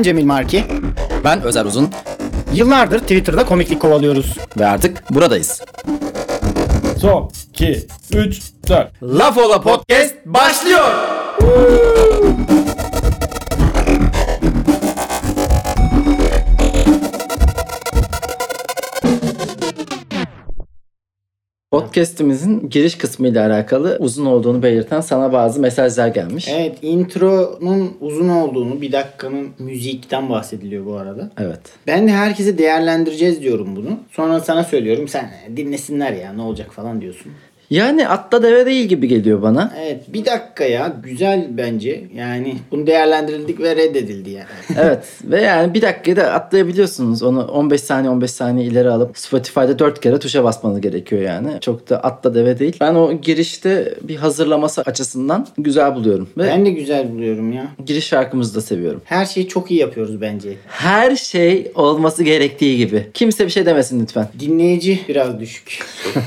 Ben Cemil Marki. Ben Özer Uzun Yıllardır Twitter'da komiklik kovalıyoruz. ve artık buradayız. Son 2 3 4 Laf Ola Podcast başlıyor. Podcast'imizin giriş kısmı ile alakalı uzun olduğunu belirten sana bazı mesajlar gelmiş. Evet intronun uzun olduğunu bir dakikanın müzikten bahsediliyor bu arada. Evet. Ben de herkese değerlendireceğiz diyorum bunu. Sonra sana söylüyorum sen dinlesinler ya ne olacak falan diyorsun. Yani atla deve değil gibi geliyor bana. Evet bir dakika ya güzel bence. Yani bunu değerlendirildik ve reddedildi yani. evet ve yani bir dakikada atlayabiliyorsunuz. Onu 15 saniye 15 saniye ileri alıp Spotify'da 4 kere tuşa basmanız gerekiyor yani. Çok da atla deve değil. Ben o girişte bir hazırlaması açısından güzel buluyorum. Ve ben de güzel buluyorum ya. giriş şarkımızı da seviyorum. Her şeyi çok iyi yapıyoruz bence. Her şey olması gerektiği gibi. Kimse bir şey demesin lütfen. Dinleyici biraz düşük.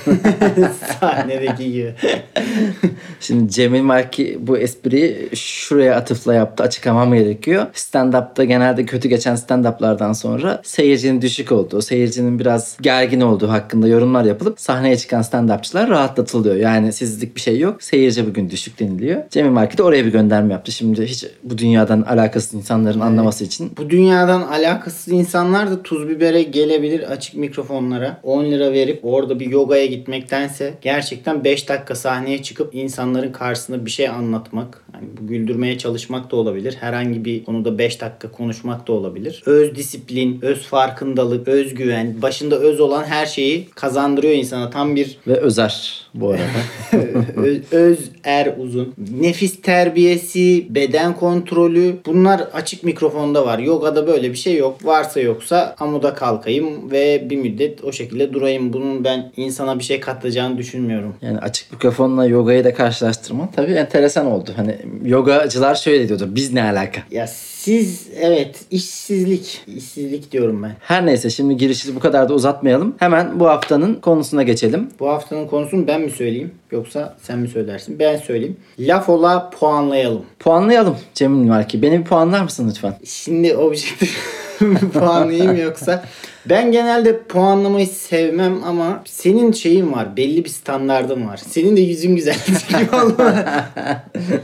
Sahnedeki gibi. Şimdi Cemil Marki bu espriyi şuraya atıfla yaptı. Açıklamam gerekiyor. Stand-up'ta genelde kötü geçen stand-up'lardan sonra seyircinin düşük olduğu, seyircinin biraz gergin olduğu hakkında yorumlar yapılıp sahneye çıkan stand-upçılar rahatlatılıyor. Yani sizlik bir şey yok. Seyirci bugün düşük deniliyor. Cemil Marki de oraya bir gönderme yaptı. Şimdi hiç bu dünyadan alakasız insanların anlaması için. Bu dünyadan alakasız insanlar da tuz bibere gelebilir açık mikrofonlara. 10 lira verip orada bir yogaya gitmektense gerçekten 5 dakika sahneye çıkıp insanların karşısında bir şey anlatmak. Yani bu güldürmeye çalışmak da olabilir. Herhangi bir konuda 5 dakika konuşmak da olabilir. Öz disiplin, öz farkındalık, özgüven, başında öz olan her şeyi kazandırıyor insana. Tam bir Ve Özer bu arada. öz, er uzun. Nefis terbiyesi, beden kontrolü bunlar açık mikrofonda var. Yogada böyle bir şey yok. Varsa yoksa amuda kalkayım ve bir müddet o şekilde durayım. Bunun ben insana bir şey katacağını düşünmüyorum. Yani açık mikrofonla yogayı da karşılaştırman tabii enteresan oldu. Hani yogacılar şöyle diyordu. Biz ne alaka? Ya siz evet işsizlik. işsizlik diyorum ben. Her neyse şimdi girişi bu kadar da uzatmayalım. Hemen bu haftanın konusuna geçelim. Bu haftanın konusunu ben mi söyleyeyim yoksa sen mi söylersin? Ben söyleyeyim. Laf ola puanlayalım. Puanlayalım Cemil Marki. Beni bir puanlar mısın lütfen? Şimdi objektif puanlayayım yoksa ben genelde puanlamayı sevmem ama senin şeyin var. Belli bir standardın var. Senin de yüzün güzel.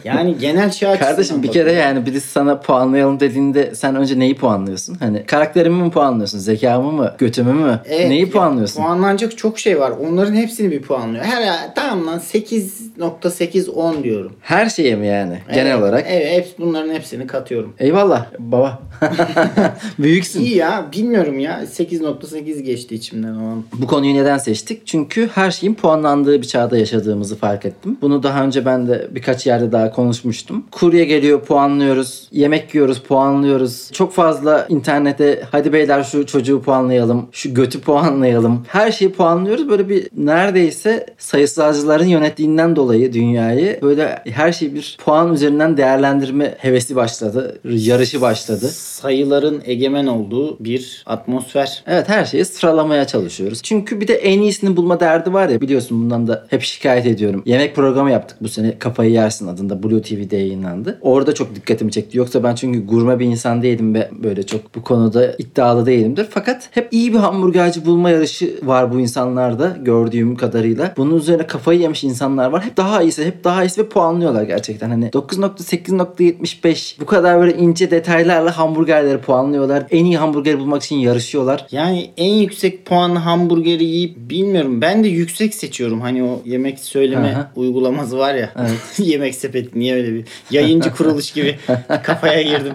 yani genel şey açısından Kardeşim bir kere yani birisi sana puanlayalım dediğinde sen önce neyi puanlıyorsun? Hani karakterimi mi puanlıyorsun? Zekamı mı? Götümü mü? Evet, neyi puanlıyorsun? Puanlanacak çok şey var. Onların hepsini bir puanlıyor. Her tamam lan 8.810 diyorum. Her şeye mi yani? Genel Evet, olarak. Evet, hepsi, bunların hepsini katıyorum. Eyvallah baba. Büyüksün. İyi ya bilmiyorum ya 8.8 geçti içimden o an. Bu konuyu neden seçtik? Çünkü her şeyin puanlandığı bir çağda yaşadığımızı fark ettim. Bunu daha önce ben de birkaç yerde daha konuşmuştum. Kurye geliyor puanlıyoruz. Yemek yiyoruz puanlıyoruz. Çok fazla internete hadi beyler şu çocuğu puanlayalım. Şu götü puanlayalım. Her şeyi puanlıyoruz. Böyle bir neredeyse sayısalcıların yönettiğinden dolayı dünyayı böyle her şeyi bir puan üzerinden değerlendirme hevesi başladı. Yarışı başladı. Sayıların egemen olduğu bir atmosfer. Evet her şeyi sıralamaya çalışıyoruz. Çünkü bir de en iyisini bulma derdi var ya biliyorsun bundan da hep şikayet ediyorum. Yemek programı yaptık bu sene Kafayı Yersin adında Blue TV'de yayınlandı. Orada çok dikkatimi çekti. Yoksa ben çünkü gurme bir insan değilim ve böyle çok bu konuda iddialı değilimdir. Fakat hep iyi bir hamburgerci bulma yarışı var bu insanlarda gördüğüm kadarıyla. Bunun üzerine kafayı yemiş insanlar var. Hep daha iyisi, hep daha iyisi ve puanlıyorlar gerçekten. Hani 9.8.75 bu kadar böyle ince detaylarla hamburgerleri puanlıyorlar. En iyi hamburgeri bulmak için yarışıyorlar. Yani en yüksek puanlı hamburgeri yiyip bilmiyorum. Ben de yüksek seçiyorum. Hani o yemek söyleme Aha. uygulaması var ya. yemek sepeti niye öyle bir yayıncı kuruluş gibi kafaya girdim.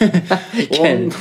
Onun-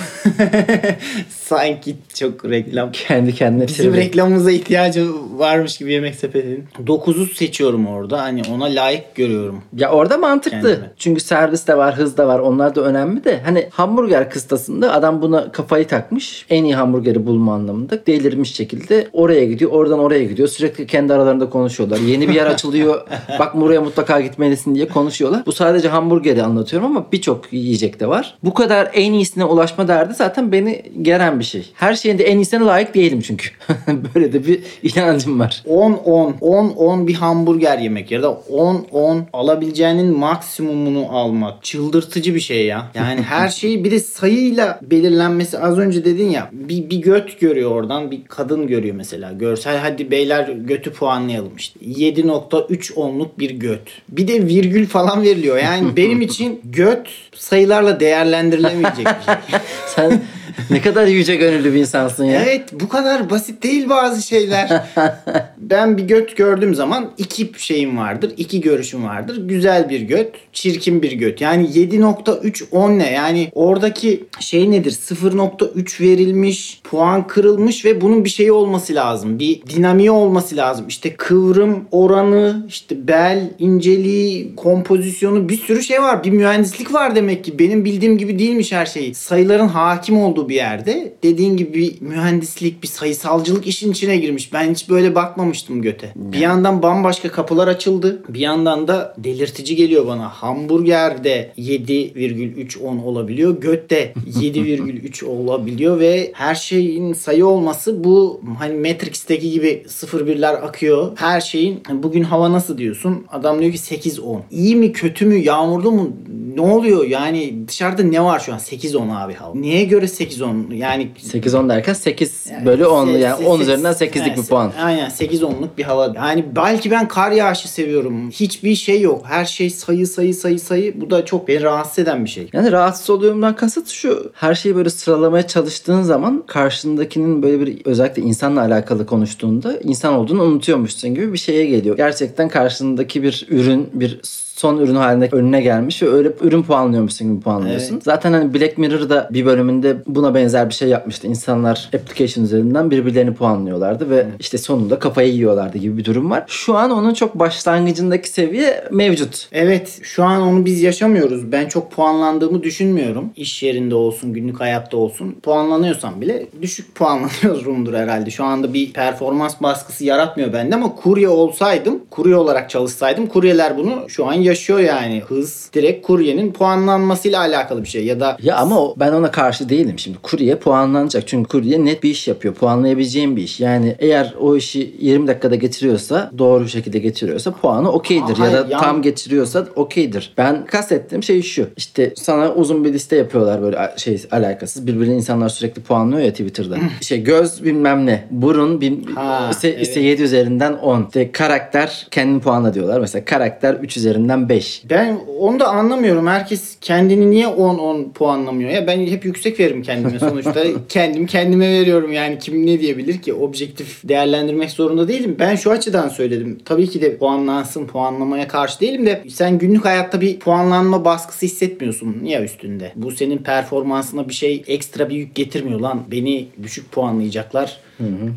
Sanki çok reklam. Kendi kendine Bizim çeviriyor. reklamımıza ihtiyacı varmış gibi yemek sepetinin. 9'u seçiyorum orada. Hani ona layık görüyorum. Ya orada mantıklı. Kendime. Çünkü servis de var, hız da var. Onlar da önemli de. Hani hamburger kıstasında adam buna kafayı takmış. En iyi hamburgeri bulma anlamında. Delirmiş şekilde oraya gidiyor. Oradan oraya gidiyor. Sürekli kendi aralarında konuşuyorlar. Yeni bir yer açılıyor. Bak buraya mutlaka gitmelisin diye konuşuyorlar. Bu sadece hamburgeri anlatıyorum ama birçok yiyecek de var. Bu kadar en iyisine ulaşma derdi zaten beni geren bir şey. Her şeyin de en iyisine layık değilim çünkü. Böyle de bir inancım var. 10-10, 10-10 bir hamburger yemek ya da 10-10 alabileceğinin maksimumunu almak. Çıldırtıcı bir şey ya. Yani her şeyi bir de sayıyla belirlenmesi az önce dedin ya bir, bir göt görüyor oradan bir kadın görüyor mesela. Görsel hadi beyler götü puanlayalım işte. 7.3 onluk bir göt. Bir de virgül falan veriliyor. Yani benim için göt sayılarla değerlendirilemeyecek bir şey. Sen ne kadar yüce gönüllü bir insansın ya. Evet bu kadar basit değil bazı şeyler. ben bir göt gördüğüm zaman iki şeyim vardır. iki görüşüm vardır. Güzel bir göt, çirkin bir göt. Yani 7.3 10 ne? Yani oradaki şey nedir? 0.3 verilmiş, puan kırılmış ve bunun bir şeyi olması lazım. Bir dinamiği olması lazım. İşte kıvrım oranı, işte bel inceliği, kompozisyonu bir sürü şey var. Bir mühendislik var demek ki. Benim bildiğim gibi değilmiş her şey. Sayıların hakim olduğu bir yerde dediğin gibi bir mühendislik, bir sayısalcılık işin içine girmiş. Ben hiç böyle bakmamıştım göte. Bir yandan bambaşka kapılar açıldı. Bir yandan da delirtici geliyor bana. Hamburgerde 7,3 10 olabiliyor. Götte 7,3 olabiliyor ve her şeyin sayı olması bu hani Matrix'teki gibi 0-1'ler akıyor. Her şeyin bugün hava nasıl diyorsun? Adam diyor ki 8-10. İyi mi kötü mü yağmurlu mu ne oluyor yani dışarıda ne var şu an 8-10 abi hava. Neye göre 8-10 yani 8-10 derken 8 bölü 10 Se- yani se- 10 se- üzerinden 8'lik evet, bir puan. Aynen 8-10'luk bir hava. Yani belki ben kar yağışı seviyorum. Hiçbir şey yok. Her şey sayı sayı sayı sayı. Bu da çok beni rahatsız eden bir şey. Yani rahatsız oluyorumdan kasıt şu. Her şeyi böyle sıralamaya çalıştığın zaman karşındakinin böyle bir özellikle insanla alakalı konuştuğunda insan olduğunu unutuyormuşsun gibi bir şeye geliyor. Gerçekten karşındaki bir ürün, bir son ürün haline önüne gelmiş ve öyle ürün puanlıyormuşsun gibi puanlıyorsun. Evet. Zaten hani Black Mirror'da bir bölümünde buna benzer bir şey yapmıştı. İnsanlar application üzerinden birbirlerini puanlıyorlardı ve işte sonunda kafayı yiyorlardı gibi bir durum var. Şu an onun çok başlangıcındaki seviye mevcut. Evet şu an onu biz yaşamıyoruz. Ben çok puanlandığımı düşünmüyorum. İş yerinde olsun, günlük hayatta olsun. Puanlanıyorsam bile düşük puanlanıyorumdur herhalde. Şu anda bir performans baskısı yaratmıyor bende ama kurye olsaydım, kurye olarak çalışsaydım kuryeler bunu şu an yaşıyor yani. Hız direkt kuryenin puanlanmasıyla alakalı bir şey ya da Ya ama o- ben ona karşı değilim şimdi. Kurye puanlanacak. Çünkü kurye net bir iş yapıyor. Puanlayabileceğim bir iş. Yani eğer o işi 20 dakikada getiriyorsa, doğru şekilde getiriyorsa puanı okeydir. Aa, Ya da hayır, yan- tam getiriyorsa okeydir. Ben kastettiğim şey şu. İşte sana uzun bir liste yapıyorlar böyle a- şey alakasız. Birbirine insanlar sürekli puanlıyor ya Twitter'da. şey göz bilmem ne. Burun bin, Ha, ise, evet. ise 7 üzerinden 10. İşte karakter kendini puanla diyorlar. Mesela karakter 3 üzerinden 5. Ben onu da anlamıyorum. Herkes kendini niye 10-10 puanlamıyor? Ya ben hep yüksek veririm kendime sonuçta. kendim kendime veriyorum yani kim ne diyebilir ki? Objektif değerlendirmek zorunda değilim. Ben şu açıdan söyledim. Tabii ki de puanlansın, puanlamaya karşı değilim de sen günlük hayatta bir puanlanma baskısı hissetmiyorsun ya üstünde. Bu senin performansına bir şey ekstra bir yük getirmiyor lan. Beni düşük puanlayacaklar.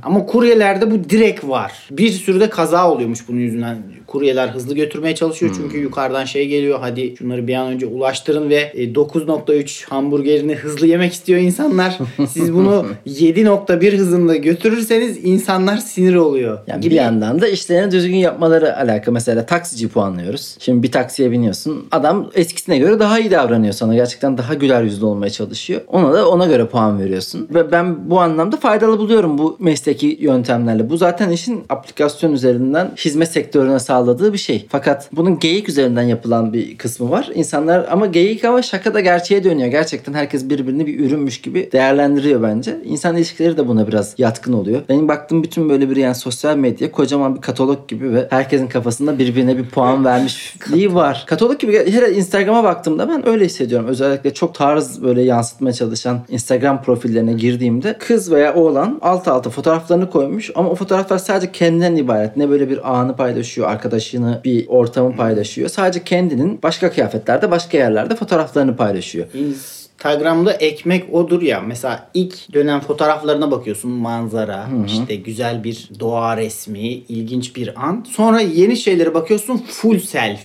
Ama kuryelerde bu direkt var. Bir sürü de kaza oluyormuş bunun yüzünden. Kuryeler hızlı götürmeye çalışıyor çünkü yukarıdan şey geliyor. Hadi şunları bir an önce ulaştırın ve e, 9.3 hamburgerini hızlı yemek istiyor insanlar. Siz bunu 7.1 hızında götürürseniz insanlar sinir oluyor. Yani gibi. bir yandan da işlerini düzgün yapmaları alakalı. Mesela taksici puanlıyoruz. Şimdi bir taksiye biniyorsun. Adam eskisine göre daha iyi davranıyor sana. Gerçekten daha güler yüzlü olmaya çalışıyor. Ona da ona göre puan veriyorsun. Ve ben bu anlamda faydalı buluyorum bu mesleki yöntemlerle. Bu zaten işin aplikasyon üzerinden hizmet sektörüne sağladığı bir şey. Fakat bunun geyik üzerinden yapılan bir kısmı var. İnsanlar ama geyik ama şaka da gerçeğe dönüyor. Gerçekten herkes birbirini bir ürünmüş gibi değerlendiriyor bence. İnsan ilişkileri de buna biraz yatkın oluyor. Benim baktığım bütün böyle bir yani sosyal medya kocaman bir katalog gibi ve herkesin kafasında birbirine bir puan vermişliği var. Katalog gibi her Instagram'a baktığımda ben öyle hissediyorum. Özellikle çok tarz böyle yansıtmaya çalışan Instagram profillerine girdiğimde kız veya oğlan alt alta fotoğraflarını koymuş ama o fotoğraflar sadece kendinden ibaret. Ne böyle bir anı paylaşıyor, arkadaşını bir ortamı paylaşıyor. Sadece kendinin başka kıyafetlerde, başka yerlerde fotoğraflarını paylaşıyor. İns- Instagram'da ekmek odur ya. Mesela ilk dönem fotoğraflarına bakıyorsun manzara, işte güzel bir doğa resmi, ilginç bir an. Sonra yeni şeylere bakıyorsun full selfie.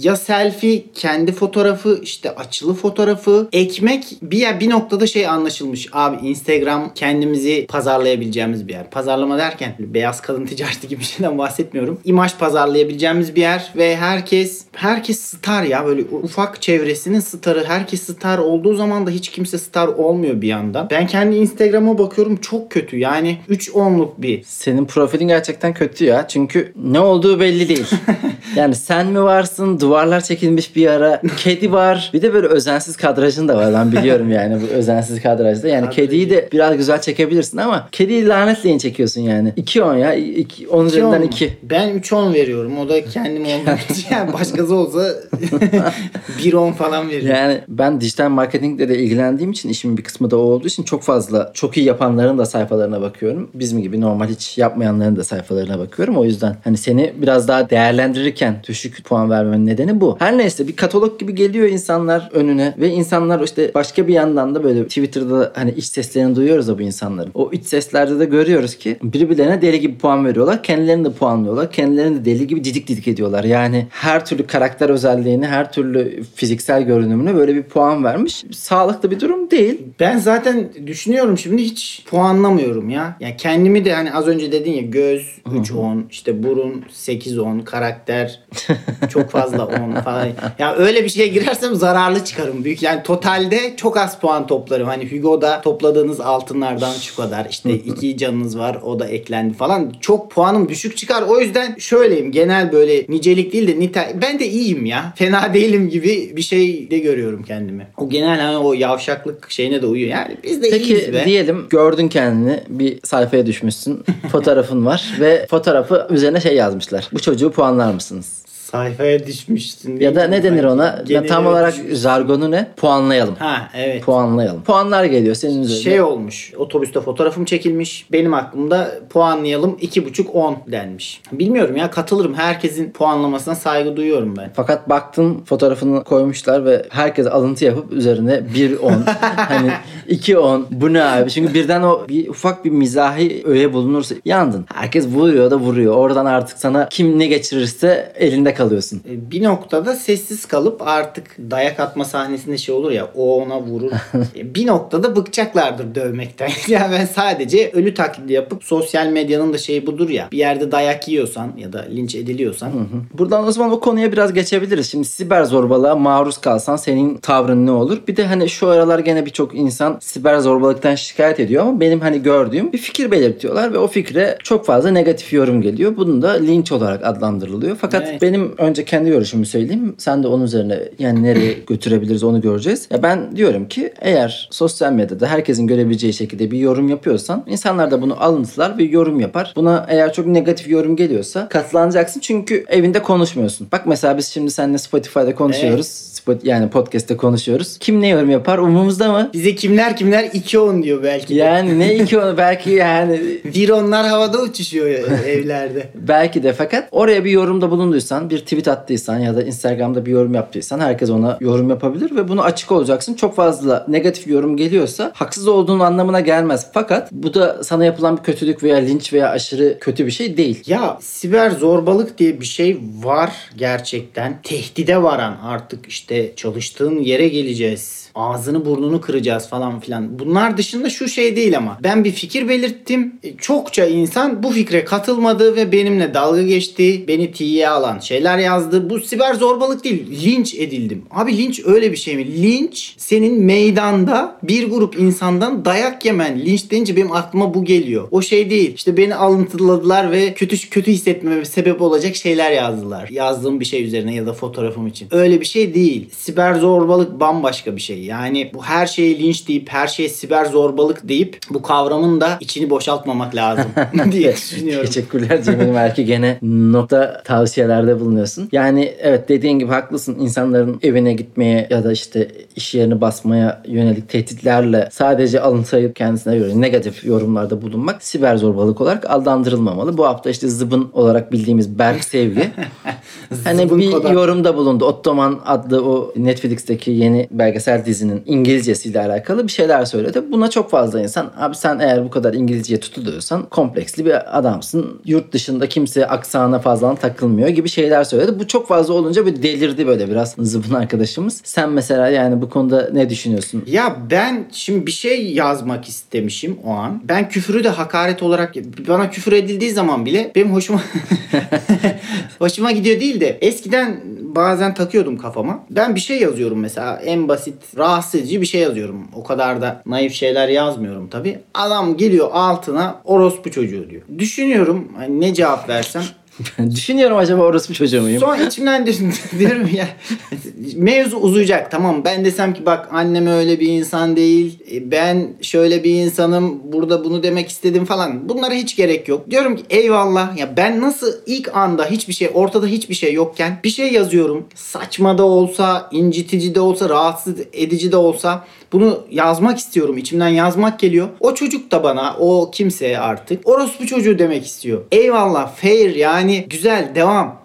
ya selfie, kendi fotoğrafı, işte açılı fotoğrafı. Ekmek bir ya bir noktada şey anlaşılmış. Abi Instagram kendimizi pazarlayabileceğimiz bir yer. Pazarlama derken beyaz kadın ticareti gibi bir şeyden bahsetmiyorum. İmaj pazarlayabileceğimiz bir yer ve herkes herkes star ya böyle ufak çevresinin starı. Herkes star olduğu zaman da hiç kimse star olmuyor bir yandan. Ben kendi Instagram'a bakıyorum çok kötü. Yani 3 onluk bir Senin profilin gerçekten kötü ya. Çünkü ne olduğu belli değil. yani sen mi varsın? Duvarlar çekilmiş bir ara. Kedi var. Bir de böyle özensiz kadrajın da var. Ben biliyorum yani bu özensiz kadrajda. Yani Kadrajı. kediyi de biraz güzel çekebilirsin ama kediyi lanetleyin çekiyorsun yani. 2 10 ya. 2 10 üzerinden 2. Ben 3-10 veriyorum. O da kendim olmak için. Yani başkası olsa 1-10 falan veririm. Yani ben dijital marketingle de ilgilendiğim için işimin bir kısmı da o olduğu için çok fazla çok iyi yapanların da sayfalarına bakıyorum. Bizim gibi normal hiç yapmayanların da sayfalarına bakıyorum. O yüzden hani seni biraz daha değerlendirirken düşük puan vermemin nedeni bu. Her neyse bir katalog gibi geliyor insanlar önüne ve insanlar işte başka bir yandan da böyle Twitter'da hani iç seslerini duyuyoruz da bu insanların. O iç seslerde de görüyoruz ki birbirlerine deli gibi puan veriyorlar. Kendilerini de puanlıyorlar. Kendilerini de deli gibi didik didik ediyorlar. Yani her türlü karakter özelliğini, her türlü fiziksel görünümüne böyle bir puan vermiş. Sağlıklı bir durum değil. Ben zaten düşünüyorum şimdi hiç puanlamıyorum ya. Ya kendimi de hani az önce dedin ya göz 3-10 işte burun 8-10 karakter çok fazla 10 falan. Ya öyle bir şeye girersem zararlı çıkarım büyük. Yani totalde çok az puan toplarım. Hani Hugo'da topladığınız altınlardan şu kadar işte iki canınız var o da eklendi falan. Çok puanım düşük çıkar. O yüzden şöyleyim genel böyle nicelik değil de nitel. Ben de iyiyim ya. Fena değilim gibi bir şey de görüyorum kendimi. O genel hani o yavşaklık şeyine de uyuyor. Yani biz de iyiyiz Peki be. diyelim gördün kendini bir sayfaya düşmüşsün. Fotoğrafın var ve fotoğrafı üzerine şey yazmışlar. Bu çocuğu puanlar mısınız? Sayfaya düşmüşsün. Ya da ne denir ona? Genele tam olarak düşmüşsün. jargonu ne? Puanlayalım. Ha evet. Puanlayalım. Puanlar geliyor senin üzerine. Şey olmuş. Otobüste fotoğrafım çekilmiş. Benim aklımda puanlayalım 2,5-10 denmiş. Bilmiyorum ya katılırım. Herkesin puanlamasına saygı duyuyorum ben. Fakat baktın fotoğrafını koymuşlar ve herkes alıntı yapıp üzerine 1-10 hani 2-10 bu ne abi? Çünkü birden o bir ufak bir mizahi öğe bulunursa yandın. Herkes vuruyor da vuruyor. Oradan artık sana kim ne geçirirse elinde kalıyorsun. E, Bir noktada sessiz kalıp artık dayak atma sahnesinde şey olur ya o ona vurur. E, bir noktada bıkacaklardır dövmekten. ya ben sadece ölü taklidi yapıp sosyal medyanın da şeyi budur ya. Bir yerde dayak yiyorsan ya da linç ediliyorsan Buradan o zaman o konuya biraz geçebiliriz. Şimdi siber zorbalığa maruz kalsan senin tavrın ne olur? Bir de hani şu aralar gene birçok insan siber zorbalıktan şikayet ediyor ama benim hani gördüğüm bir fikir belirtiyorlar ve o fikre çok fazla negatif yorum geliyor. Bunun da linç olarak adlandırılıyor. Fakat Evet. benim önce kendi görüşümü söyleyeyim. Sen de onun üzerine yani nereye götürebiliriz onu göreceğiz. Ya ben diyorum ki eğer sosyal medyada herkesin görebileceği şekilde bir yorum yapıyorsan insanlar da bunu alıntılar ve yorum yapar. Buna eğer çok negatif yorum geliyorsa katlanacaksın çünkü evinde konuşmuyorsun. Bak mesela biz şimdi seninle Spotify'da konuşuyoruz. Spot, yani podcast'te konuşuyoruz. Kim ne yorum yapar umurumuzda mı? bize kimler kimler 2-10 diyor belki de. Yani ne iki onu belki yani Bir onlar havada uçuşuyor evlerde. Belki de fakat oraya bir yorumda bulunduysan, bir tweet attıysan ya da Instagram'da bir yorum yaptıysan herkes ona yorum yapabilir ve bunu açık olacaksın. Çok fazla negatif yorum geliyorsa haksız olduğun anlamına gelmez. Fakat bu da sana yapılan bir kötülük veya linç veya aşırı kötü bir şey değil. Ya siber zorbalık diye bir şey var gerçekten. Tehdide varan artık işte çalıştığın yere geleceğiz. Ağzını burnunu kıracağız falan filan. Bunlar dışında şu şey değil ama. Ben bir fikir belirttim. E, Çokça insan bu fikre katılmadı ve benimle dalga geçti. Beni tiye alan şeyler yazdı. Bu siber zorbalık değil. Linç edildim. Abi linç öyle bir şey mi? Linç senin meydanda bir grup insandan dayak yemen. Linç deyince benim aklıma bu geliyor. O şey değil. İşte beni alıntıladılar ve kötü kötü hissetmeme sebep olacak şeyler yazdılar. Yazdığım bir şey üzerine ya da fotoğrafım için. Öyle bir şey değil. Siber zorbalık bambaşka bir şey. Yani bu her şeye linç deyip her şeye siber zorbalık deyip bu kavramın da içini boşaltmamak lazım diye düşünüyorum. Teşekkürler Cemil Merki gene nokta tavsiyelerde bulunuyor. tanımlıyorsun? Yani evet dediğin gibi haklısın. İnsanların evine gitmeye ya da işte iş yerini basmaya yönelik tehditlerle sadece alıntayıp kendisine göre negatif yorumlarda bulunmak siber zorbalık olarak adlandırılmamalı. Bu hafta işte zıbın olarak bildiğimiz Berk Sevgi hani bir yorumda bulundu. Ottoman adlı o Netflix'teki yeni belgesel dizinin İngilizcesiyle alakalı bir şeyler söyledi. Buna çok fazla insan abi sen eğer bu kadar İngilizceye tutuluyorsan kompleksli bir adamsın. Yurt dışında kimse aksana fazla takılmıyor gibi şeyler söyledi. Bu çok fazla olunca bir delirdi böyle biraz zıbın arkadaşımız. Sen mesela yani bu konuda ne düşünüyorsun? Ya ben şimdi bir şey yazmak istemişim o an. Ben küfürü de hakaret olarak bana küfür edildiği zaman bile benim hoşuma hoşuma gidiyor değil de eskiden bazen takıyordum kafama. Ben bir şey yazıyorum mesela en basit rahatsız edici bir şey yazıyorum. O kadar da naif şeyler yazmıyorum tabi. Adam geliyor altına orospu çocuğu diyor. Düşünüyorum hani ne cevap versem. Düşünüyorum acaba orası bir çocuğu muyum? Son içimden di- diyorum ya mevzu uzayacak. Tamam ben desem ki bak annem öyle bir insan değil e, ben şöyle bir insanım burada bunu demek istedim falan. Bunlara hiç gerek yok. Diyorum ki eyvallah. Ya ben nasıl ilk anda hiçbir şey ortada hiçbir şey yokken bir şey yazıyorum. Saçma da olsa incitici de olsa rahatsız edici de olsa bunu yazmak istiyorum. İçimden yazmak geliyor. O çocuk da bana o kimseye artık orospu çocuğu demek istiyor. Eyvallah fair yani güzel devam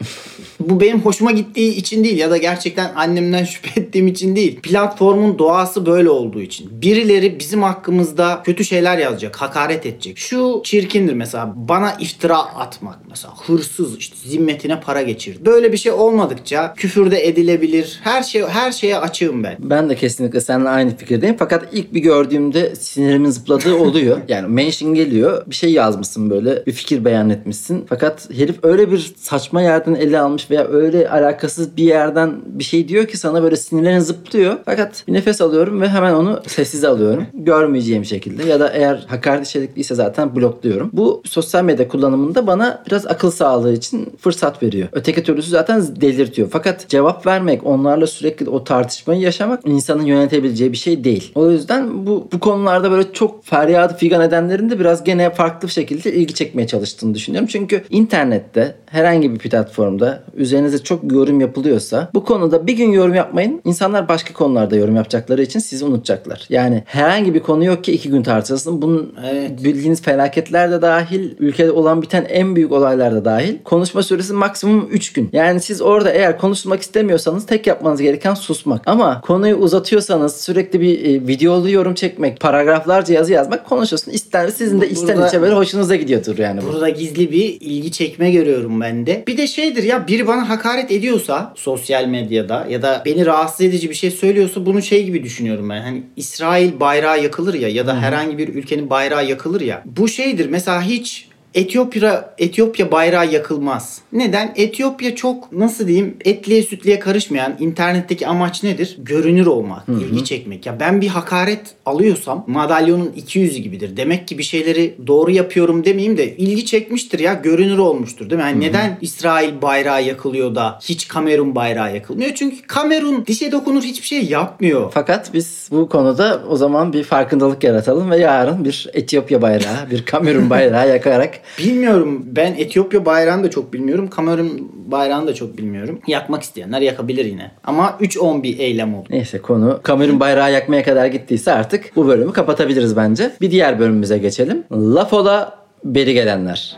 bu benim hoşuma gittiği için değil ya da gerçekten annemden şüphe ettiğim için değil. Platformun doğası böyle olduğu için. Birileri bizim hakkımızda kötü şeyler yazacak, hakaret edecek. Şu çirkindir mesela bana iftira atmak mesela hırsız işte zimmetine para geçirdi. Böyle bir şey olmadıkça küfürde edilebilir. Her şey her şeye açığım ben. Ben de kesinlikle seninle aynı fikirdeyim. Fakat ilk bir gördüğümde sinirimin zıpladığı oluyor. yani mention geliyor. Bir şey yazmışsın böyle. Bir fikir beyan etmişsin. Fakat herif öyle bir saçma yerden ele almış veya öyle alakasız bir yerden bir şey diyor ki sana böyle sinirlerin zıplıyor. Fakat bir nefes alıyorum ve hemen onu sessize alıyorum. Görmeyeceğim şekilde. Ya da eğer hakaret içerikliyse zaten blokluyorum. Bu sosyal medya kullanımında bana biraz akıl sağlığı için fırsat veriyor. Öteki türlüsü zaten delirtiyor. Fakat cevap vermek, onlarla sürekli o tartışmayı yaşamak insanın yönetebileceği bir şey değil. O yüzden bu bu konularda böyle çok feryadı figan edenlerin de biraz gene farklı bir şekilde ilgi çekmeye çalıştığını düşünüyorum. Çünkü internette herhangi bir platformda üzerinize çok yorum yapılıyorsa bu konuda bir gün yorum yapmayın. İnsanlar başka konularda yorum yapacakları için sizi unutacaklar. Yani herhangi bir konu yok ki iki gün tartışılsın. Bunun Evet. bildiğiniz felaketler de dahil, ülkede olan biten en büyük olaylar da dahil. Konuşma süresi maksimum 3 gün. Yani siz orada eğer konuşmak istemiyorsanız tek yapmanız gereken susmak. Ama konuyu uzatıyorsanız sürekli bir e, videolu yorum çekmek, paragraflarca yazı yazmak konuşuyorsun. İster sizin de içten içe böyle hoşunuza gidiyordur yani bu. Burada gizli bir ilgi çekme görüyorum ben de. Bir de şeydir ya biri bana hakaret ediyorsa sosyal medyada ya da beni rahatsız edici bir şey söylüyorsa bunu şey gibi düşünüyorum ben. Hani İsrail bayrağı yakılır ya ya da herhangi bir ülkenin bayrağı yakılır ya. Bu şeydir mesela hiç Etiyopya Etiyopya bayrağı yakılmaz. Neden? Etiyopya çok nasıl diyeyim etliye sütliye karışmayan internetteki amaç nedir? Görünür olmak, ilgi çekmek. Ya ben bir hakaret alıyorsam madalyonun iki yüzü gibidir. Demek ki bir şeyleri doğru yapıyorum demeyeyim de ilgi çekmiştir ya görünür olmuştur değil mi? Yani neden İsrail bayrağı yakılıyor da hiç Kamerun bayrağı yakılmıyor? Çünkü Kamerun dişe dokunur hiçbir şey yapmıyor. Fakat biz bu konuda o zaman bir farkındalık yaratalım ve yarın bir Etiyopya bayrağı, bir Kamerun bayrağı yakarak Bilmiyorum. Ben Etiyopya bayrağını da çok bilmiyorum. Kamerun bayrağını da çok bilmiyorum. Yakmak isteyenler yakabilir yine. Ama 3-10 bir eylem oldu. Neyse konu Kamerun bayrağı yakmaya kadar gittiyse artık bu bölümü kapatabiliriz bence. Bir diğer bölümümüze geçelim. Laf ola beri gelenler.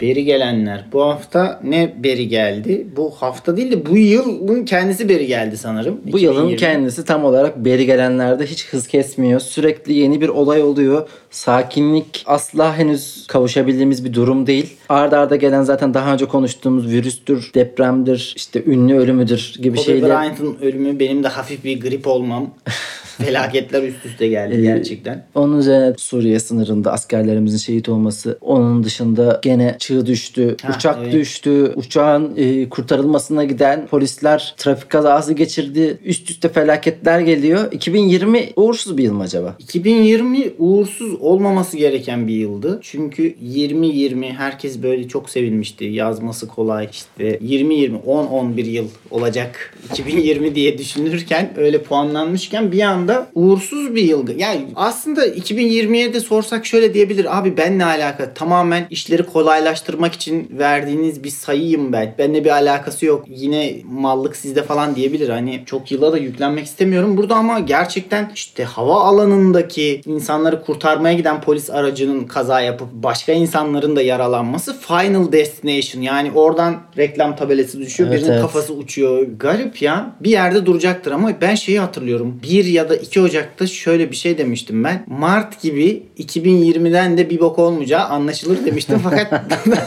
Beri gelenler. Bu hafta ne beri geldi? Bu hafta değil de bu yılın kendisi beri geldi sanırım. Bu yılın 2020. kendisi tam olarak beri gelenlerde hiç hız kesmiyor. Sürekli yeni bir olay oluyor. Sakinlik asla henüz kavuşabildiğimiz bir durum değil. Arda arda gelen zaten daha önce konuştuğumuz virüstür, depremdir, işte ünlü ölümüdür gibi Kobe şeyler. Bryant'ın ölümü benim de hafif bir grip olmam. Felaketler üst üste geldi Ee, gerçekten. Onun üzerine Suriye sınırında askerlerimizin şehit olması. Onun dışında gene çığ düştü, Ha, uçak evet. düştü, uçağın e, kurtarılmasına giden polisler trafik kazası geçirdi. Üst üste felaketler geliyor. 2020 uğursuz bir yıl mı acaba? 2020 uğursuz olmaması gereken bir yıldı. Çünkü 2020 herkes böyle çok sevinmişti. Yazması kolay. İşte 2020 10-11 yıl olacak 2020 diye düşünürken öyle puanlanmışken bir anda anda uğursuz bir yıl. Yani aslında 2020'ye de sorsak şöyle diyebilir. Abi ben ne alaka? Tamamen işleri kolaylaştırmak için verdiğiniz bir sayıyım ben. Benimle bir alakası yok. Yine mallık sizde falan diyebilir. Hani çok yıla da yüklenmek istemiyorum. Burada ama gerçekten işte hava alanındaki insanları kurtarmaya giden polis aracının kaza yapıp başka insanların da yaralanması Final Destination. Yani oradan reklam tabelası düşüyor. Evet, birinin evet. kafası uçuyor. Garip ya. Bir yerde duracaktır ama ben şeyi hatırlıyorum. 1 ya da 2 Ocak'ta şöyle bir şey demiştim ben. Mart gibi 2020'den de bir bok olmayacağı anlaşılır demiştim. Fakat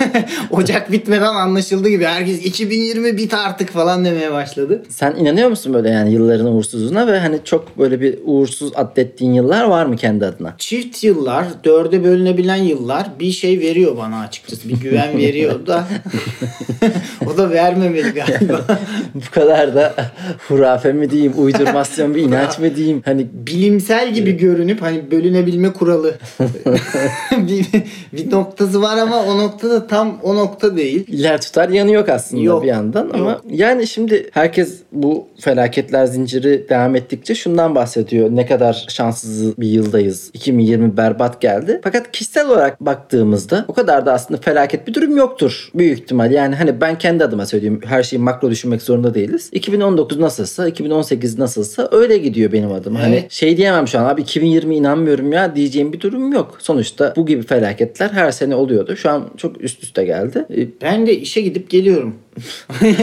Ocak bitmeden anlaşıldı gibi. Herkes 2020 bit artık falan demeye başladı. Sen inanıyor musun böyle yani yılların uğursuzluğuna ve hani çok böyle bir uğursuz adettiğin yıllar var mı kendi adına? Çift yıllar, dörde bölünebilen yıllar bir şey veriyor bana açıkçası. Bir güven veriyor da o da vermemeli galiba. Bu kadar da hurafe mi diyeyim, uydurmasyon bir inanç mı diyeyim? Hani bilimsel gibi görünüp hani bölünebilme kuralı bir, bir noktası var ama o nokta da tam o nokta değil. yer tutar yanı yok aslında Yok, bir yandan ama yok. yani şimdi herkes bu felaketler zinciri devam ettikçe şundan bahsediyor. Ne kadar şanssız bir yıldayız. 2020 berbat geldi. Fakat kişisel olarak baktığımızda o kadar da aslında felaket bir durum yoktur. Büyük ihtimal. Yani hani ben kendi adıma söyleyeyim. Her şeyi makro düşünmek zorunda değiliz. 2019 nasılsa, 2018 nasılsa öyle gidiyor benim adıma. Hani Evet. şey diyemem şu an abi 2020 inanmıyorum ya diyeceğim bir durum yok. Sonuçta bu gibi felaketler her sene oluyordu. Şu an çok üst üste geldi. Ben de işe gidip geliyorum.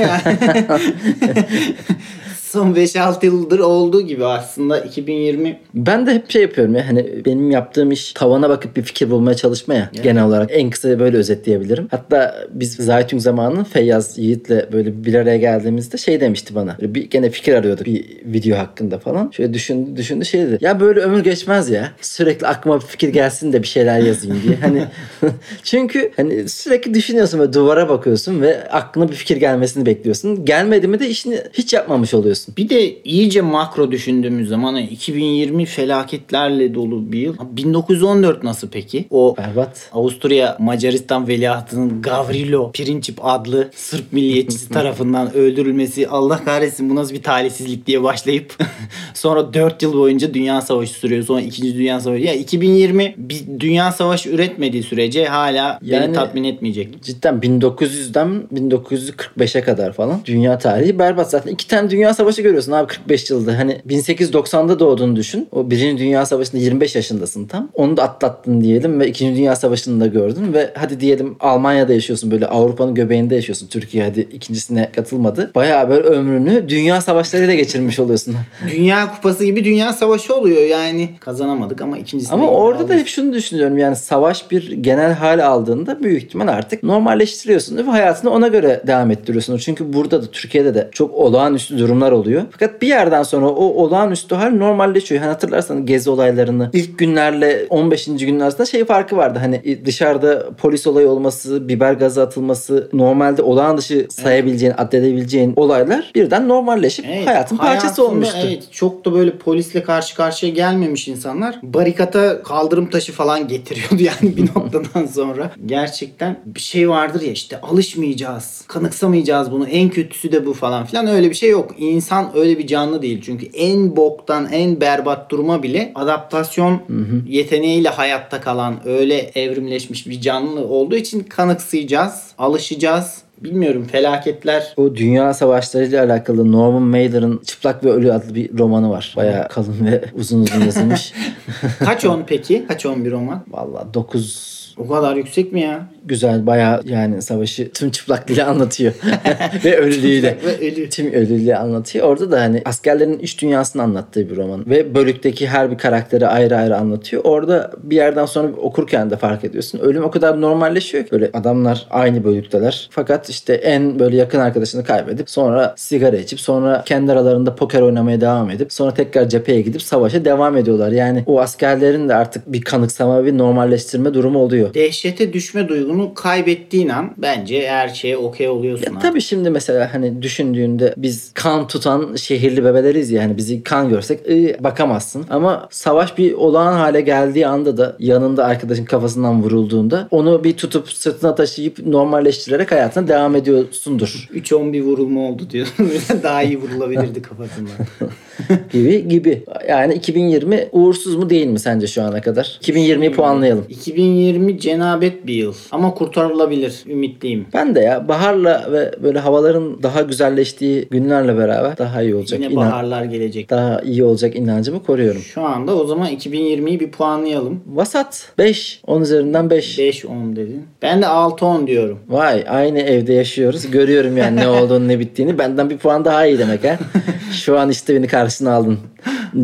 Yani- Son 5-6 yıldır olduğu gibi aslında 2020 Ben de hep şey yapıyorum ya hani benim yaptığım iş tavana bakıp bir fikir bulmaya çalışma ya genel olarak. En kısa böyle özetleyebilirim. Hatta biz Zaytun zamanı Feyyaz Yiğit'le böyle bir araya geldiğimizde şey demişti bana. Bir gene fikir arıyorduk bir video hakkında falan. Şöyle düşündü düşündü şey dedi. Ya böyle ömür geçmez ya. Sürekli aklıma bir fikir gelsin de bir şeyler yazayım diye. Hani çünkü hani sürekli düşünüyorsun ve duvara bakıyorsun ve aklına bir fikir gelmesini bekliyorsun. Gelmedi mi de işini hiç yapmamış oluyorsun. Bir de iyice makro düşündüğümüz zaman hani 2020 felaketlerle dolu bir yıl. 1914 nasıl peki? O Berbat. Avusturya Macaristan veliahtının Gavrilo Princip adlı Sırp milliyetçisi tarafından öldürülmesi Allah kahretsin bu nasıl bir talihsizlik diye başlayıp sonra 4 yıl boyunca dünya savaşı sürüyor. Sonra 2. Dünya Savaşı. Ya 2020 bir dünya savaşı üretmediği sürece hala beni Yani- tatmin etmeyecek. Cidden 1900'den 1945'e kadar falan dünya tarihi berbat. Zaten iki tane dünya savaşı görüyorsun abi 45 yılda. Hani 1890'da doğduğunu düşün. O birinci dünya savaşında 25 yaşındasın tam. Onu da atlattın diyelim ve ikinci dünya savaşını da gördün ve hadi diyelim Almanya'da yaşıyorsun böyle Avrupa'nın göbeğinde yaşıyorsun. Türkiye hadi ikincisine katılmadı. Bayağı böyle ömrünü dünya savaşlarıyla geçirmiş oluyorsun. Dünya kupası gibi dünya savaşı oluyor yani. Kazanamadık ama ikincisinde Ama orada da hep şunu düşünüyorum yani savaş bir genel hal aldığında büyük ihtimal artık normalleştiriyorsun ve hayatını ona göre devam ettiriyorsun. Çünkü burada da Türkiye'de de çok olağanüstü durumlar oluyor. Fakat bir yerden sonra o olağanüstü hal normalleşiyor. Hani hatırlarsanız gezi olaylarını ilk günlerle 15. günler arasında şey farkı vardı. Hani dışarıda polis olayı olması, biber gazı atılması normalde olağan dışı sayabileceğin, addedebileceğin olaylar birden normalleşip Evet, hayatın parçası olmuştu. Evet, çok da böyle polisle karşı karşıya gelmemiş insanlar barikata kaldırım taşı falan getiriyordu yani bir noktadan sonra. Gerçekten bir şey vardır ya işte alışmayacağız, kanıksamayacağız bunu. En kötüsü de bu falan filan öyle bir şey yok. İnsan öyle bir canlı değil. Çünkü en boktan, en berbat duruma bile adaptasyon yeteneğiyle hayatta kalan öyle evrimleşmiş bir canlı olduğu için kanıksayacağız, alışacağız. Bilmiyorum felaketler O dünya savaşlarıyla alakalı Norman Mailer'ın Çıplak ve Ölü adlı bir romanı var. Bayağı kalın ve uzun uzun yazılmış. Kaç on peki? Kaç on bir roman? Vallahi 9 O kadar yüksek mi ya? güzel bayağı yani savaşı tüm çıplaklığıyla anlatıyor. ve ölülüğüyle. Ve ölü. Tüm ölülüğü anlatıyor. Orada da hani askerlerin iç dünyasını anlattığı bir roman. Ve bölükteki her bir karakteri ayrı ayrı anlatıyor. Orada bir yerden sonra okurken de fark ediyorsun. Ölüm o kadar normalleşiyor ki. Böyle adamlar aynı bölükteler. Fakat işte en böyle yakın arkadaşını kaybedip sonra sigara içip sonra kendi aralarında poker oynamaya devam edip sonra tekrar cepheye gidip savaşa devam ediyorlar. Yani o askerlerin de artık bir kanıksama bir normalleştirme durumu oluyor. Oluyor. Dehşete düşme duygunu kaybettiğin an bence her şeye okey oluyorsun. Ya abi. tabii şimdi mesela hani düşündüğünde biz kan tutan şehirli bebeleriz ya hani bizi kan görsek "Iı, bakamazsın. Ama savaş bir olağan hale geldiği anda da yanında arkadaşın kafasından vurulduğunda onu bir tutup sırtına taşıyıp normalleştirerek hayatına devam ediyorsundur 3-11 vurulma oldu diyorsun. Daha iyi vurulabilirdi kafasından. gibi gibi. Yani 2020 uğursuz mu değil mi sence şu ana kadar? 2020'yi puanlayalım. 2020 cenabet bir yıl. Ama kurtarılabilir. Ümitliyim. Ben de ya baharla ve böyle havaların daha güzelleştiği günlerle beraber daha iyi olacak. Yine inan- baharlar gelecek. daha iyi olacak inancımı koruyorum. Şu anda o zaman 2020'yi bir puanlayalım. Vasat 5. 10 üzerinden 5. 5-10 dedin. Ben de 6-10 diyorum. Vay aynı evde yaşıyoruz. Görüyorum yani ne olduğunu ne bittiğini. Benden bir puan daha iyi demek ha. Şu an işte beni karşısına aldın.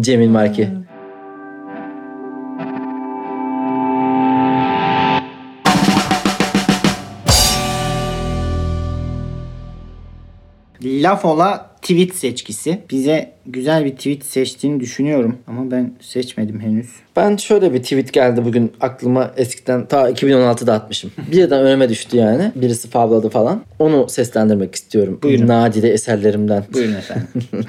Cemil Marki. Laf ola tweet seçkisi. Bize güzel bir tweet seçtiğini düşünüyorum. Ama ben seçmedim henüz. Ben şöyle bir tweet geldi bugün aklıma eskiden ta 2016'da atmışım. Birden önüme düştü yani. Birisi favladı falan. Onu seslendirmek istiyorum. Buyurun. Nadide eserlerimden. Buyurun efendim.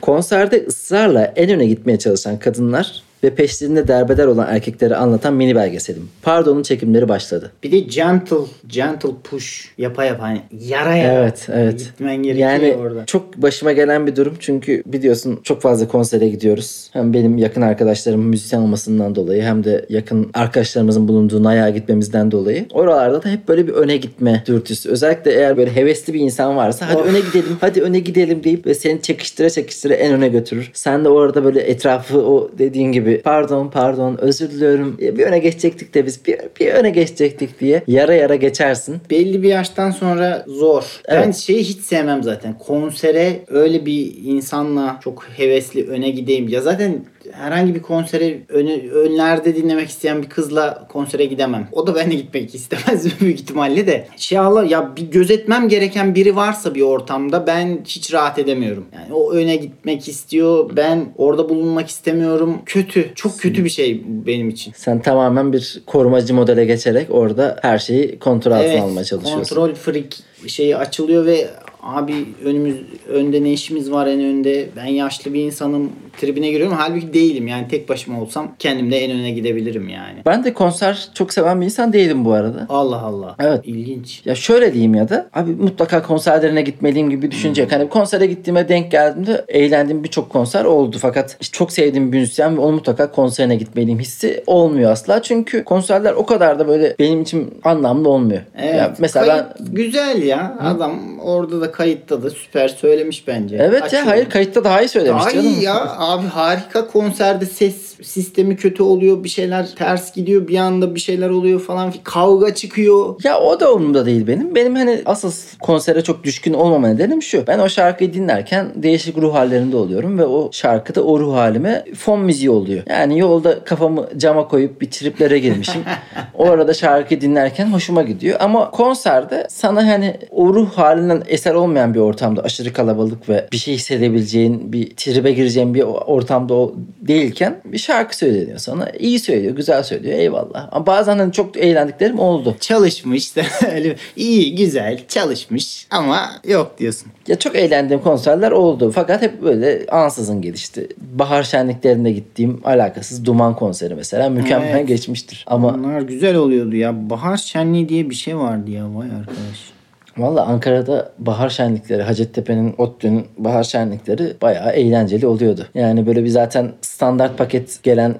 Konserde ısrarla en öne gitmeye çalışan kadınlar ve peşlerinde derbeder olan erkekleri anlatan mini belgeselim. Pardon'un çekimleri başladı. bir de gentle, gentle push yapa yapa. Hani yara yara. Evet, evet. Gitmen gerekiyor Yani orada. çok başıma gelen bir durum çünkü biliyorsun çok fazla konsere gidiyoruz. Hem benim yakın arkadaşlarım müzisyen olmasından dolayı hem de yakın arkadaşlarımızın bulunduğu Nay'a gitmemizden dolayı. Oralarda da hep böyle bir öne gitme dürtüsü. Özellikle eğer böyle hevesli bir insan varsa hadi Of. öne gidelim, hadi öne gidelim deyip ve seni çekiştire çekiştire en öne götürür. Sen de orada böyle etrafı o dediğin gibi pardon pardon özür diliyorum bir öne geçecektik de biz bir, bir öne geçecektik diye yara yara geçersin. belli bir yaştan sonra zor. Ben Evet. şeyi hiç sevmem zaten. Konsere öyle bir insanla çok hevesli öne gideyim. Ya zaten herhangi bir konsere öne, önlerde dinlemek isteyen bir kızla konsere gidemem. O da benimle gitmek istemez büyük ihtimalle de. Şey Allah ya bir gözetmem gereken biri varsa bir ortamda ben hiç rahat edemiyorum. Yani o öne gitmek istiyor. Ben orada bulunmak istemiyorum. Kötü. Çok kötü bir şey benim için. Sen tamamen bir korumacı modele geçerek orada her şeyi kontrol altına Evet, almaya çalışıyorsun. Kontrol freak şeyi açılıyor ve abi önümüz önde ne işimiz var en önde ben yaşlı bir insanım tribine giriyorum halbuki değilim yani tek başıma olsam kendim de en öne gidebilirim yani. Ben de konser çok seven bir insan değilim bu arada. Allah Allah. Evet. İlginç. Ya şöyle diyeyim ya da abi mutlaka konserlerine gitmeliyim gibi düşünce yok. Hani konsere gittiğime denk geldiğimde eğlendiğim birçok konser oldu. Fakat işte çok sevdiğim bir müzisyen ve onun mutlaka konserine gitmeliyim hissi olmuyor asla. Çünkü konserler o kadar da böyle benim için anlamlı olmuyor. Evet. Ya mesela Kayıt ben güzel ya. Adam orada da kayıtta da süper söylemiş bence. Evet Açıyor. ya hayır kayıtta daha iyi söylemiş Daha canım. iyi ya abi harika konserde ses sistemi kötü oluyor bir şeyler ters gidiyor bir anda bir şeyler oluyor falan kavga çıkıyor. Ya o da umurumda değil benim. Benim hani asıl konsere çok düşkün olmama nedenim şu. Ben o şarkıyı dinlerken değişik ruh hallerinde oluyorum ve o şarkı da o ruh halime fon müziği oluyor. Yani yolda kafamı cama koyup bir triplere girmişim. o arada şarkıyı dinlerken hoşuma gidiyor. Ama konserde sana hani o ruh halinden eser olmayan bir ortamda aşırı kalabalık ve bir şey hissedebileceğin, bir tribe gireceğin bir ortamda o değilken bir şarkı söyleniyor sana. İyi söylüyor, güzel söylüyor. Eyvallah. Ama bazen hani çok eğlendiklerim oldu. Çalışmış da öyle iyi güzel çalışmış ama yok diyorsun. Ya çok eğlendiğim konserler oldu. Fakat hep böyle ansızın gelişti. Bahar şenliklerinde gittiğim alakasız Duman konseri mesela mükemmel Evet. geçmiştir. Ama Bunlar güzel oluyordu ya. Bahar şenliği diye bir şey vardı ya vay arkadaş. Valla Ankara'da bahar şenlikleri, Hacettepe'nin, ODTÜ'nün bahar şenlikleri bayağı eğlenceli oluyordu. Yani böyle bir zaten standart paket gelen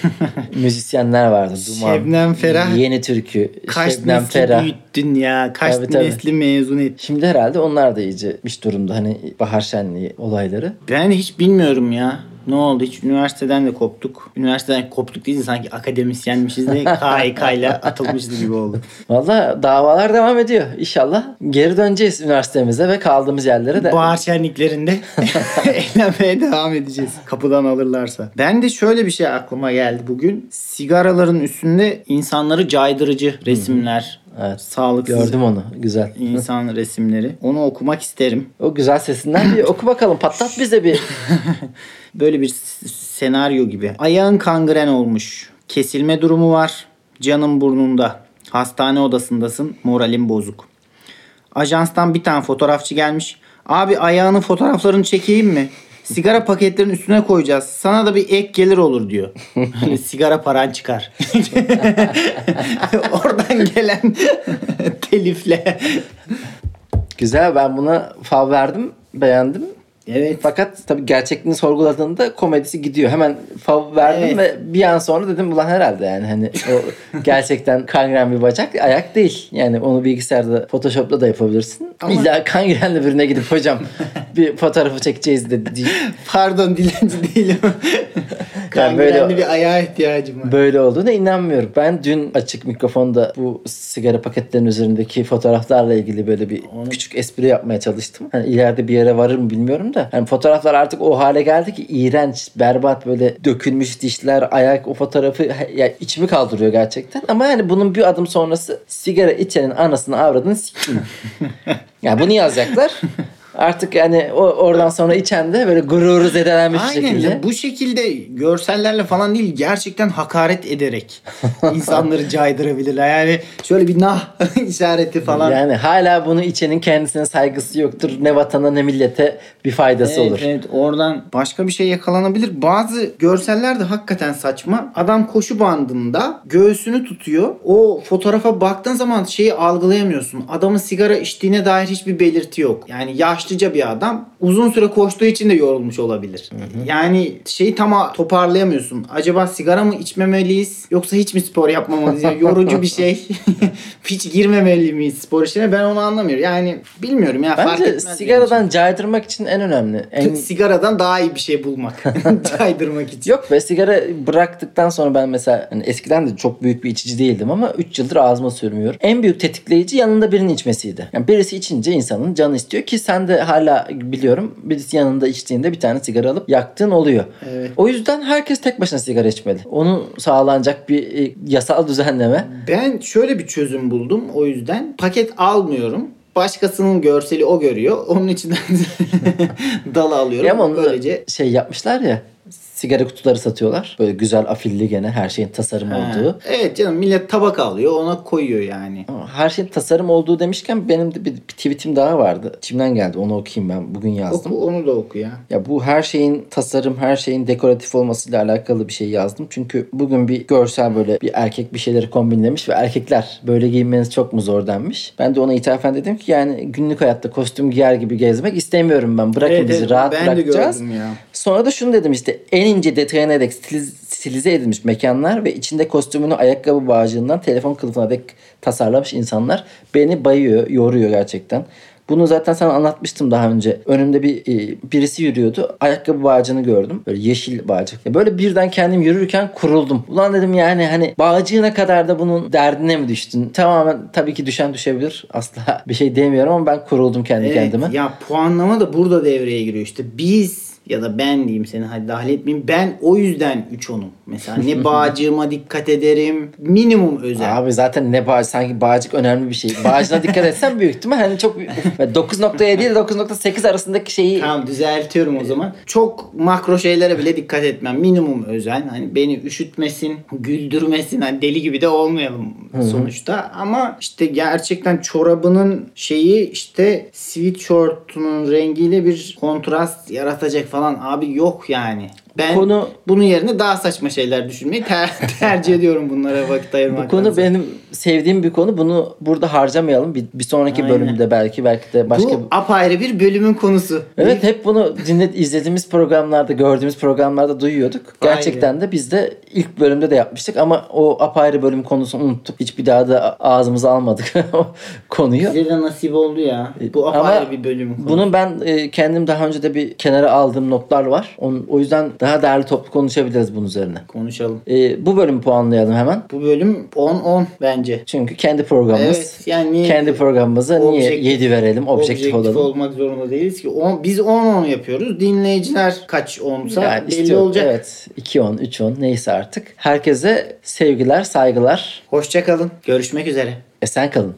müzisyenler vardı. Duman, Şebnem Ferah. Yeni Türkü, Kaç Şebnem nesli Ferah. büyüttün ya. Kaç Tabii, tabii. nesli mezun et. Şimdi herhalde onlar da iyice bitmiş durumda hani bahar şenliği olayları. Ben hiç bilmiyorum ya. Ne oldu? Hiç üniversiteden de koptuk. Üniversiteden koptuk değil de sanki akademisyenmişiz de KHK ile atılmışız gibi oldu. Valla davalar devam ediyor. İnşallah geri döneceğiz üniversitemize ve kaldığımız yerlere de. Bahar şenliklerinde eğlenmeye devam edeceğiz. Kapıdan alırlarsa. Ben de şöyle bir şey aklıma geldi bugün. Sigaraların üstünde insanları caydırıcı resimler. Evet. Sağlıksız Gördüm onu. Güzel. insan resimleri. Onu okumak isterim. O güzel sesinden bir oku bakalım. Patlat bize bir. Böyle bir senaryo gibi. Ayağın kangren olmuş. Kesilme durumu var. Canın burnunda. Hastane odasındasın. Moralin bozuk. Ajanstan bir tane fotoğrafçı gelmiş. Abi ayağının fotoğraflarını çekeyim mi? Sigara paketlerinin üstüne koyacağız. Sana da bir ek gelir olur diyor. Hani sigara paran çıkar. Oradan gelen telifle. Güzel ben buna fav verdim. Beğendim. Evet. Fakat tabii gerçekliğini sorguladığında komedisi gidiyor. Hemen fav verdim Evet. ve bir an sonra dedim ulan herhalde yani hani o gerçekten kangren bir bacak ayak değil. Yani onu bilgisayarda Photoshop'ta da yapabilirsin. Ama- İlla kangrenli birine gidip hocam bir fotoğrafı çekeceğiz de değil. Pardon dilenci değilim. Yani böyle- bir ayağa ihtiyacım var. Böyle olduğuna inanmıyorum. Ben dün açık mikrofonda bu sigara paketlerinin üzerindeki fotoğraflarla ilgili böyle bir küçük espri yapmaya çalıştım. Hani ileride bir yere varır mı bilmiyorum da. Hani fotoğraflar artık o hale geldi ki iğrenç, berbat böyle dökülmüş dişler, ayak o fotoğrafı ya içimi kaldırıyor gerçekten. Ama yani bunun bir adım sonrası sigara içenin anasını avradını sikeyim. yani bunu yazacaklar. Artık yani o oradan sonra içen de böyle gururu zedelenmiş Aynen şekilde. bu şekilde görsellerle falan değil gerçekten hakaret ederek insanları caydırabilirler. Yani şöyle bir nah işareti falan. Yani hala bunu içenin kendisine saygısı yoktur. Ne vatana ne millete bir faydası Evet, olur. evet oradan başka bir şey yakalanabilir. Bazı görseller de hakikaten saçma. Adam koşu bandında göğsünü tutuyor. O fotoğrafa baktığın zaman şeyi algılayamıyorsun. Adamın sigara içtiğine dair hiçbir belirti yok. Yani yaşlıca bir adam uzun süre koştuğu için de yorulmuş olabilir. Yani şeyi tam toparlayamıyorsun. Acaba sigara mı içmemeliyiz yoksa hiç mi spor yapmamalıyız? Yani yorucu bir şey. hiç girmemeli miyiz spor işine? Ben onu anlamıyorum. Yani bilmiyorum ya fark Bence etmez. benim için. sigaradan caydırmak için en önemli. En... Sigaradan daha iyi bir şey bulmak. Caydırmak için. Yok be sigara bıraktıktan sonra ben mesela hani eskiden de çok büyük bir içici değildim ama 3 yıldır ağzıma sürmüyorum. En büyük tetikleyici yanında birinin içmesiydi. Yani birisi içince insanın canı istiyor ki sen de hala biliyorum birisi yanında içtiğinde bir tane sigara alıp yaktığın oluyor. Evet. O yüzden herkes tek başına sigara içmeli. Onu sağlanacak bir e, yasal düzenleme. Ben şöyle bir çözüm buldum. O yüzden paket almıyorum. Başkasının görseli o görüyor. Onun içinden dal alıyorum. Ya ama onu Böylece şey yapmışlar ya sigara kutuları satıyorlar. Böyle güzel afilli gene her şeyin tasarım Ha. olduğu. Evet canım millet tabak alıyor ona koyuyor yani. Her şeyin tasarım olduğu demişken benim de bir, tweetim daha vardı. İçimden geldi onu okuyayım ben. Bugün yazdım. Oku onu da oku ya. Ya bu her şeyin tasarım, her şeyin dekoratif olmasıyla alakalı bir şey yazdım. Çünkü bugün bir görsel böyle bir erkek bir şeyleri kombinlemiş ve erkekler böyle giyinmeniz çok mu zor denmiş. Ben de ona ithafen dedim ki yani günlük hayatta kostüm giyer gibi gezmek istemiyorum ben. Bırakın Evet, bizi evet, rahat ben de bırakacağız. gördüm ya. Sonra da şunu dedim işte en ince detayına dek stiliz- stilize edilmiş mekanlar ve içinde kostümünü ayakkabı bağcığından telefon kılıfına dek tasarlamış insanlar beni bayıyor, yoruyor gerçekten. Bunu zaten sana anlatmıştım daha önce. Önümde bir e, birisi yürüyordu. Ayakkabı bağcığını gördüm. Böyle yeşil bağcık. Ya Böyle birden kendim yürürken kuruldum. Ulan dedim yani hani bağcığına kadar da bunun derdine mi düştün? Tamamen tabii ki düşen düşebilir. Asla bir şey demiyorum ama ben kuruldum kendi Evet, kendime. ya puanlama da burada devreye giriyor işte. Biz ya da ben diyeyim seni hadi dahil etmeyeyim. Ben o yüzden 3 onum. Mesela ne bağcığıma dikkat ederim. Minimum özel. Abi zaten ne bağcık sanki bağcık önemli bir şey. Bağcığına dikkat etsen büyük mi? Hani çok 9.7 ile 9.8 arasındaki şeyi Tamam düzeltiyorum o zaman. Çok makro şeylere bile dikkat etmem. Minimum özen. Hani beni üşütmesin, güldürmesin. Hani deli gibi de olmayalım sonuçta. Ama işte gerçekten çorabının şeyi işte sweatshirt'unun rengiyle bir kontrast yaratacak falan. Abi yok yani. Ben Konu- bunun yerine daha saçma şeyler düşünmeyi ter- tercih ediyorum bunlara vakit bu ayırmaktan. konu benim sevdiğim bir konu. Bunu burada harcamayalım. Bir, bir sonraki Aynen. bölümde belki belki de başka Bu apayrı bir bölümün konusu. Evet hep bunu dinle, izlediğimiz programlarda, gördüğümüz programlarda duyuyorduk. Gerçekten de biz de ilk bölümde de yapmıştık ama o apayrı bölüm konusunu unuttuk. Hiçbir daha da ağzımıza almadık o konuyu. Bize de nasip oldu ya. Bu Ama apayrı bir bölümün konusu. Bunun ben e, kendim daha önce de bir kenara aldığım notlar var. Onun, o yüzden daha değerli toplu konuşabiliriz bunun üzerine. konuşalım. E, bu bölümü puanlayalım hemen. Bu bölüm 10-10 bence. Çünkü kendi programımız. Evet yani kendi programımıza niye Objektif- 7 verelim, objektif, olalım. olmak zorunda değiliz ki. On, biz 10-10 yapıyoruz. Dinleyiciler kaç 10'sa Yani belli istiyor- olacak. Evet. 2-10, 3-10 neyse artık. Herkese sevgiler, saygılar. Hoşçakalın. Görüşmek üzere. Esen kalın.